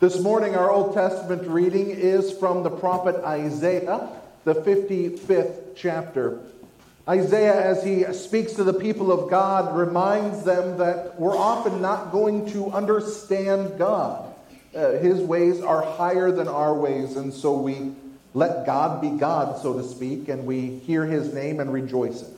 This morning, our Old Testament reading is from the prophet Isaiah, the 55th chapter. Isaiah, as he speaks to the people of God, reminds them that we're often not going to understand God. Uh, his ways are higher than our ways, and so we let God be God, so to speak, and we hear his name and rejoice in it.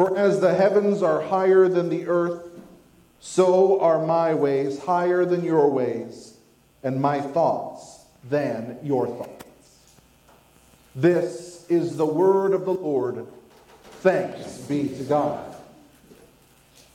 For as the heavens are higher than the earth, so are my ways higher than your ways, and my thoughts than your thoughts. This is the word of the Lord. Thanks be to God.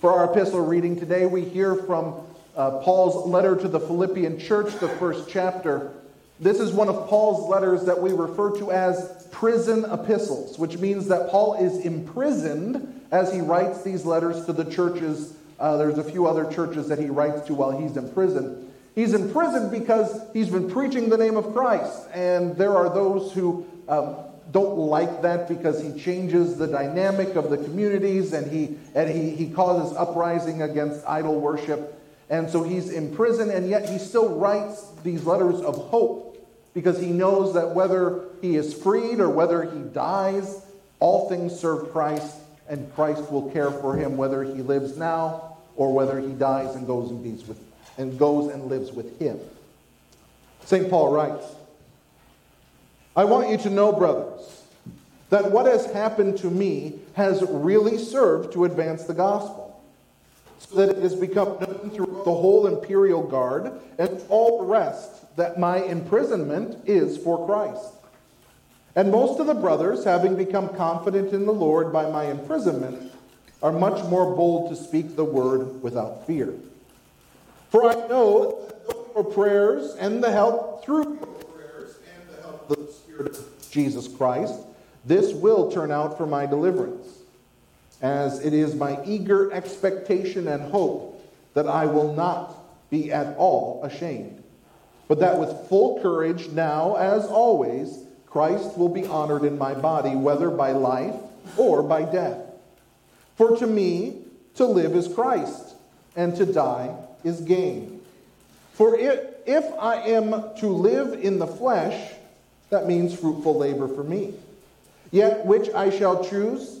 For our epistle reading today, we hear from uh, Paul's letter to the Philippian church, the first chapter. This is one of Paul's letters that we refer to as prison epistles, which means that Paul is imprisoned as he writes these letters to the churches uh, there's a few other churches that he writes to while he's in prison. He's in prison because he's been preaching the name of Christ, and there are those who um, don't like that because he changes the dynamic of the communities and he and he, he causes uprising against idol worship. And so he's in prison, and yet he still writes these letters of hope because he knows that whether he is freed or whether he dies, all things serve Christ and Christ will care for him whether he lives now or whether he dies and goes and with and goes and lives with him. St. Paul writes, I want you to know, brothers, that what has happened to me has really served to advance the gospel, so that it has become known throughout the whole imperial guard and all the rest that my imprisonment is for Christ. And most of the brothers, having become confident in the Lord by my imprisonment, are much more bold to speak the word without fear. For I know that your prayers and the help through your prayers and the help of the Spirit of Jesus Christ, this will turn out for my deliverance, as it is my eager expectation and hope that I will not be at all ashamed, but that with full courage now, as always, Christ will be honored in my body, whether by life or by death. For to me, to live is Christ, and to die is gain. For if I am to live in the flesh, that means fruitful labor for me. Yet which I shall choose,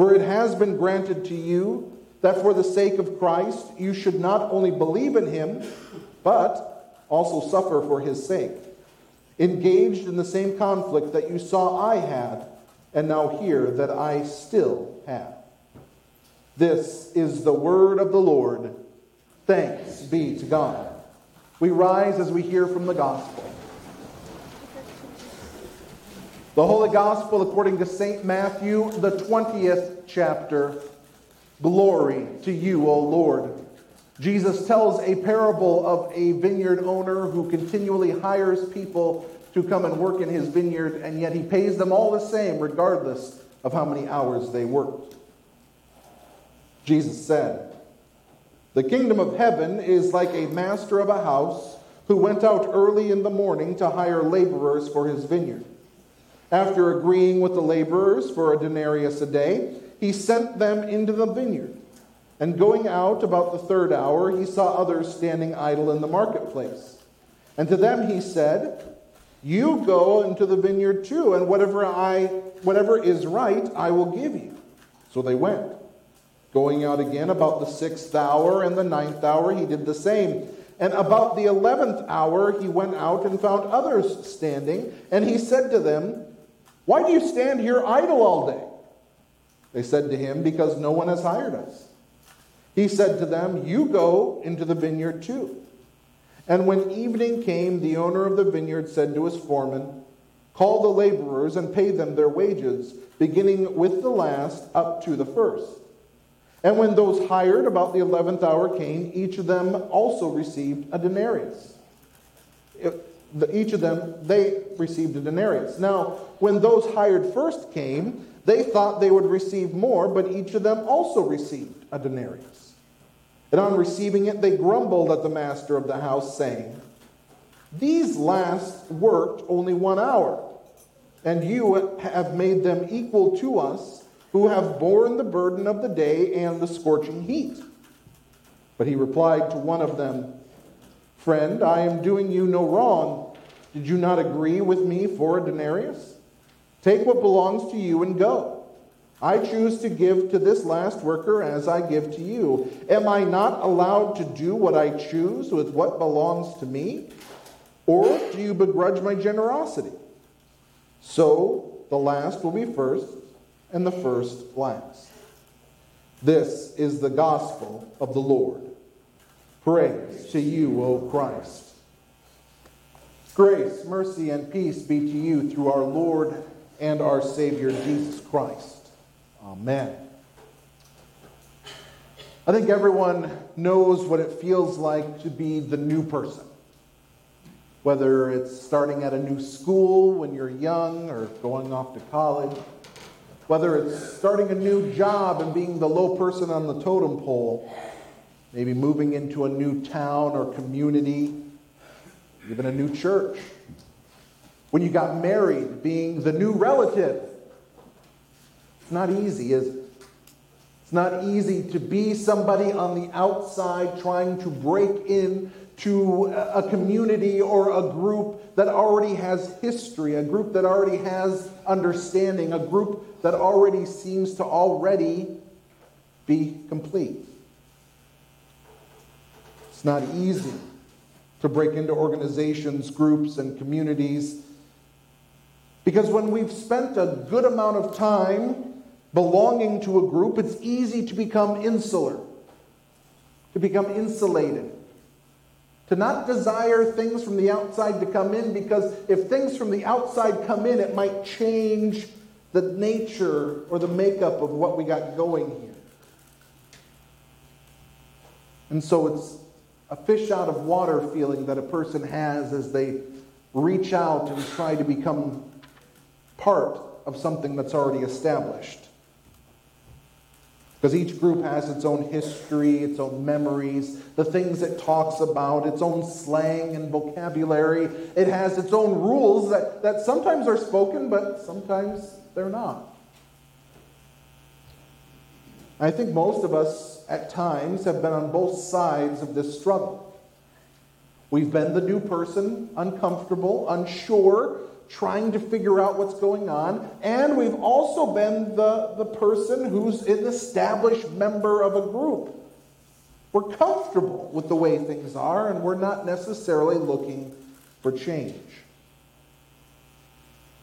For it has been granted to you that for the sake of Christ you should not only believe in him, but also suffer for his sake engaged in the same conflict that you saw I had, and now hear that I still have. This is the word of the Lord. Thanks be to God. We rise as we hear from the gospel. The Holy Gospel according to St. Matthew, the 20th chapter. Glory to you, O Lord. Jesus tells a parable of a vineyard owner who continually hires people to come and work in his vineyard, and yet he pays them all the same, regardless of how many hours they worked. Jesus said, The kingdom of heaven is like a master of a house who went out early in the morning to hire laborers for his vineyard. After agreeing with the laborers for a denarius a day, he sent them into the vineyard. And going out about the third hour, he saw others standing idle in the marketplace. And to them he said, You go into the vineyard too, and whatever I whatever is right, I will give you. So they went. Going out again about the sixth hour and the ninth hour, he did the same. And about the eleventh hour, he went out and found others standing, and he said to them, Why do you stand here idle all day? They said to him, Because no one has hired us. He said to them, You go into the vineyard too. And when evening came, the owner of the vineyard said to his foreman, Call the laborers and pay them their wages, beginning with the last up to the first. And when those hired about the eleventh hour came, each of them also received a denarius. each of them, they received a denarius. Now, when those hired first came, they thought they would receive more, but each of them also received a denarius. And on receiving it, they grumbled at the master of the house, saying, These last worked only one hour, and you have made them equal to us who have borne the burden of the day and the scorching heat. But he replied to one of them, Friend, I am doing you no wrong. Did you not agree with me for a denarius? Take what belongs to you and go. I choose to give to this last worker as I give to you. Am I not allowed to do what I choose with what belongs to me? Or do you begrudge my generosity? So the last will be first, and the first last. This is the gospel of the Lord. Praise to you, O Christ. Grace, mercy, and peace be to you through our Lord and our Savior Jesus Christ. Amen. I think everyone knows what it feels like to be the new person. Whether it's starting at a new school when you're young or going off to college, whether it's starting a new job and being the low person on the totem pole, maybe moving into a new town or community, even a new church. When you got married, being the new relative. It's not easy, is it? It's not easy to be somebody on the outside trying to break in to a community or a group that already has history, a group that already has understanding, a group that already seems to already be complete. It's not easy to break into organizations, groups, and communities because when we've spent a good amount of time belonging to a group, it's easy to become insular, to become insulated to not desire things from the outside to come in because if things from the outside come in, it might change the nature or the makeup of what we got going here. And so it's a fish out of water feeling that a person has as they reach out and try to become part of something that's already established. Because each group has its own history, its own memories, the things it talks about, its own slang and vocabulary. It has its own rules that, that sometimes are spoken, but sometimes they're not. I think most of us at times have been on both sides of this struggle. We've been the new person, uncomfortable, unsure, trying to figure out what's going on. And we've also been the, the person who's an established member of a group. We're comfortable with the way things are, and we're not necessarily looking for change.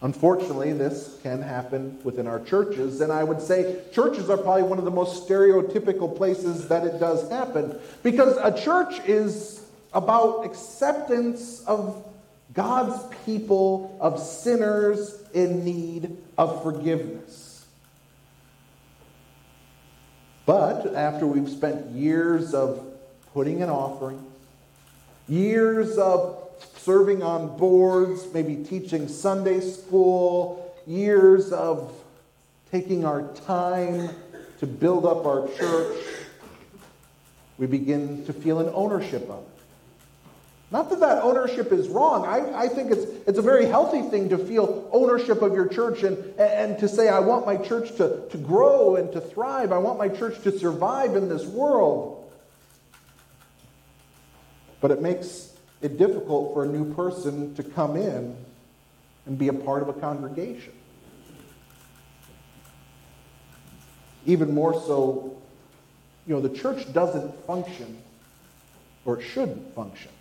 Unfortunately, this can happen within our churches, and I would say churches are probably one of the most stereotypical places that it does happen because a church is about acceptance of God's people of sinners in need of forgiveness. But after we've spent years of putting an offering, years of serving on boards, maybe teaching Sunday school, years of taking our time to build up our church, we begin to feel an ownership of it. Not that that ownership is wrong. I, I think it's, it's a very healthy thing to feel ownership of your church and, and to say, I want my church to, to grow and to thrive. I want my church to survive in this world. But it makes it difficult for a new person to come in and be a part of a congregation. Even more so, you know, the church doesn't function, or it shouldn't function,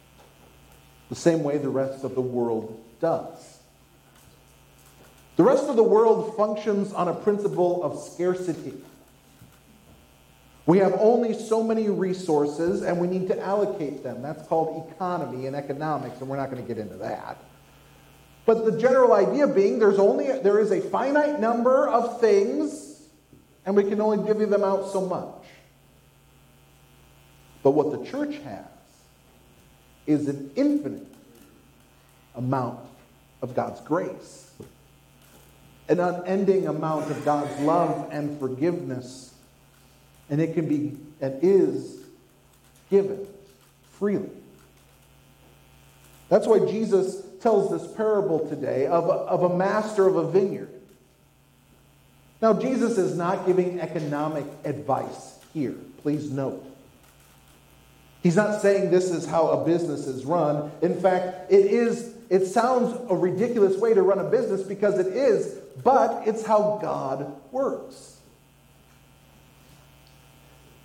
the same way the rest of the world does. The rest of the world functions on a principle of scarcity. We have only so many resources and we need to allocate them. That's called economy and economics, and we're not going to get into that. But the general idea being there's only there is a finite number of things and we can only divvy them out so much. But what the church has is an infinite amount of God's grace, an unending amount of God's love and forgiveness, and it can be and is given freely. That's why Jesus tells this parable today of a, of a master of a vineyard. Now, Jesus is not giving economic advice here. Please note. He's not saying this is how a business is run. In fact, it is it sounds a ridiculous way to run a business because it is, but it's how God works.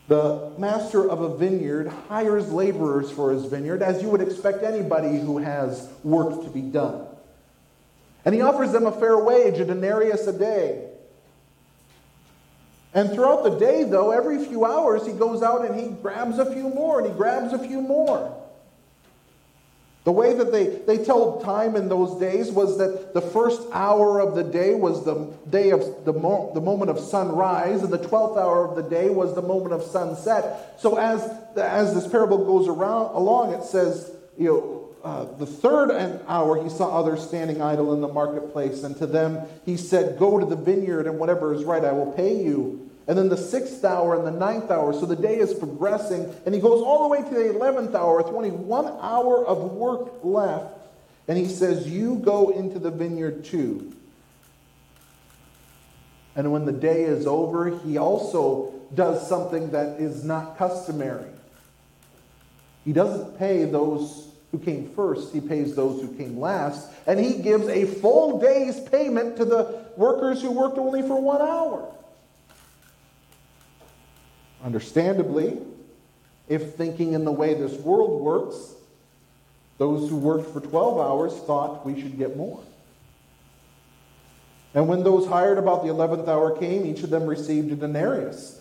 The master of a vineyard hires laborers for his vineyard, as you would expect anybody who has work to be done. And he offers them a fair wage, a denarius a day. And throughout the day, though, every few hours, he goes out and he grabs a few more and he grabs a few more. The way that they, they tell time in those days was that the first hour of the day was the day of the, mo- the moment of sunrise, and the twelfth hour of the day was the moment of sunset. So as, as this parable goes around along, it says, you know, uh, the third hour he saw others standing idle in the marketplace, and to them he said, Go to the vineyard, and whatever is right I will pay you. And then the sixth hour and the ninth hour. So the day is progressing, and he goes all the way to the eleventh hour with only one hour of work left. And he says, You go into the vineyard too. And when the day is over, he also does something that is not customary. He doesn't pay those who came first, he pays those who came last, and he gives a full day's payment to the workers who worked only for one hour. Understandably, if thinking in the way this world works, those who worked for 12 hours thought we should get more. And when those hired about the 11th hour came, each of them received a denarius.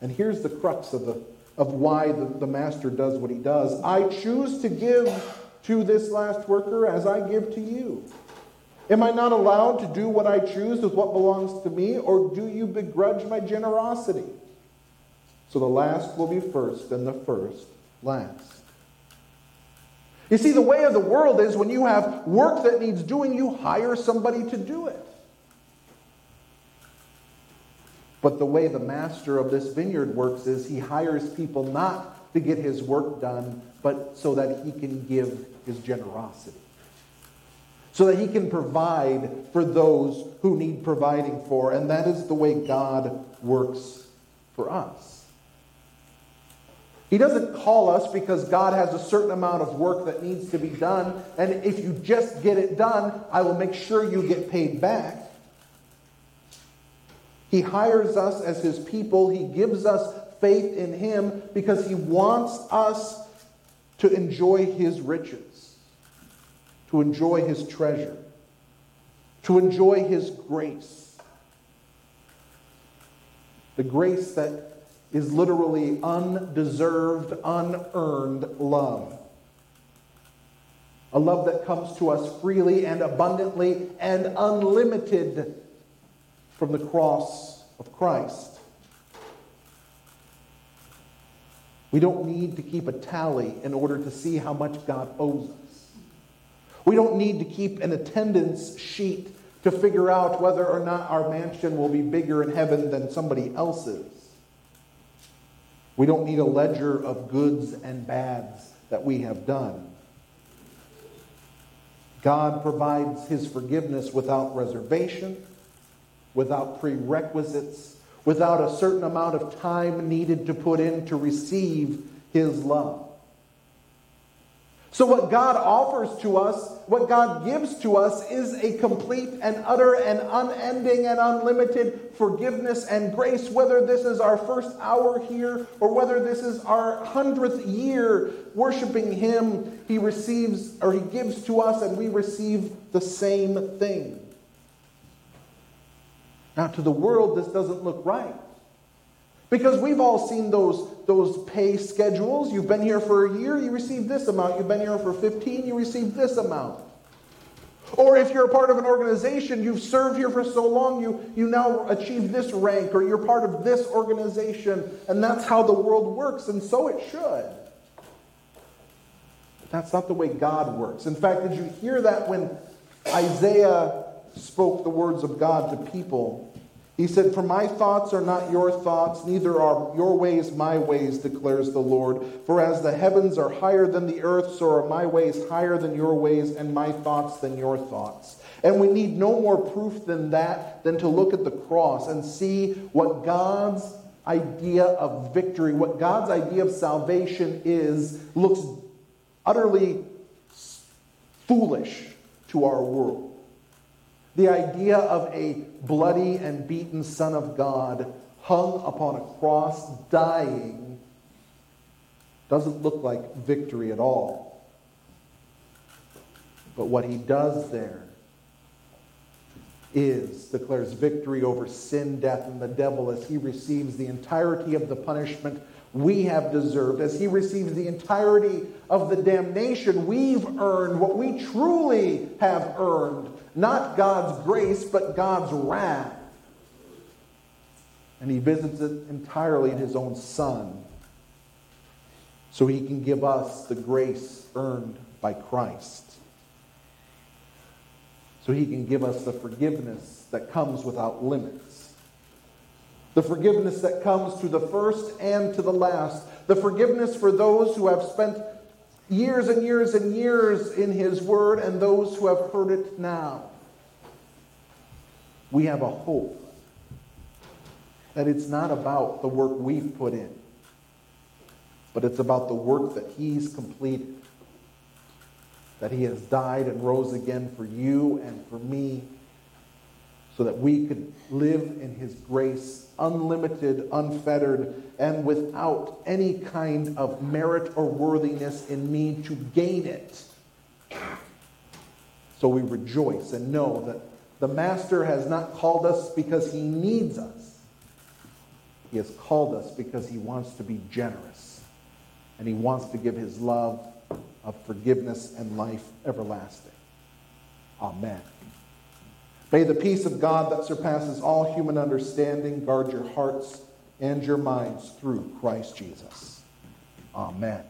And here's the crux of, the, of why the, the master does what he does. I choose to give to this last worker as I give to you. Am I not allowed to do what I choose with what belongs to me, or do you begrudge my generosity? So the last will be first, and the first last. You see, the way of the world is when you have work that needs doing, you hire somebody to do it. But the way the master of this vineyard works is he hires people not to get his work done, but so that he can give his generosity. So that he can provide for those who need providing for. And that is the way God works for us. He doesn't call us because God has a certain amount of work that needs to be done. And if you just get it done, I will make sure you get paid back. He hires us as his people. He gives us faith in him because he wants us to enjoy his riches, to enjoy his treasure, to enjoy his grace. The grace that is literally undeserved, unearned love. a love that comes to us freely and abundantly and unlimited from the cross of Christ. We don't need to keep a tally in order to see how much God owes us. We don't need to keep an attendance sheet to figure out whether or not our mansion will be bigger in heaven than somebody else's. We don't need a ledger of goods and bads that we have done. God provides his forgiveness without reservation, without prerequisites, without a certain amount of time needed to put in to receive his love. So, what God offers to us, what God gives to us, is a complete and utter and unending and unlimited forgiveness and grace, whether this is our first hour here or whether this is our hundredth year worshiping Him. He receives or He gives to us, and we receive the same thing. Now, to the world, this doesn't look right. Because we've all seen those, those pay schedules. You've been here for a year, you receive this amount. You've been here for 15, you receive this amount. Or if you're a part of an organization, you've served here for so long, you, you now achieve this rank, or you're part of this organization, and that's how the world works, and so it should. But that's not the way God works. In fact, did you hear that when Isaiah spoke the words of God to people? He said, For my thoughts are not your thoughts, neither are your ways my ways, declares the Lord. For as the heavens are higher than the earth, so are my ways higher than your ways, and my thoughts than your thoughts. And we need no more proof than that, than to look at the cross and see what God's idea of victory, what God's idea of salvation is, looks utterly foolish to our world. The idea of a bloody and beaten Son of God hung upon a cross, dying, doesn't look like victory at all. But what he does there is declares victory over sin, death, and the devil as he receives the entirety of the punishment we have deserved, as he receives the entirety of the damnation we've earned, what we truly have earned not God's grace, but God's wrath. And he visits it entirely in his own Son so he can give us the grace earned by Christ. So he can give us the forgiveness that comes without limits. The forgiveness that comes to the first and to the last. The forgiveness for those who have spent years and years and years in His Word and those who have heard it now. We have a hope that it's not about the work we've put in, but it's about the work that He's completed. That He has died and rose again for you and for me so that we could live in His grace, unlimited, unfettered, and without any kind of merit or worthiness in me to gain it. So we rejoice and know that the Master has not called us because He needs us. He has called us because He wants to be generous, and He wants to give His love of forgiveness and life everlasting. Amen. May the peace of God that surpasses all human understanding guard your hearts and your minds through Christ Jesus. Amen.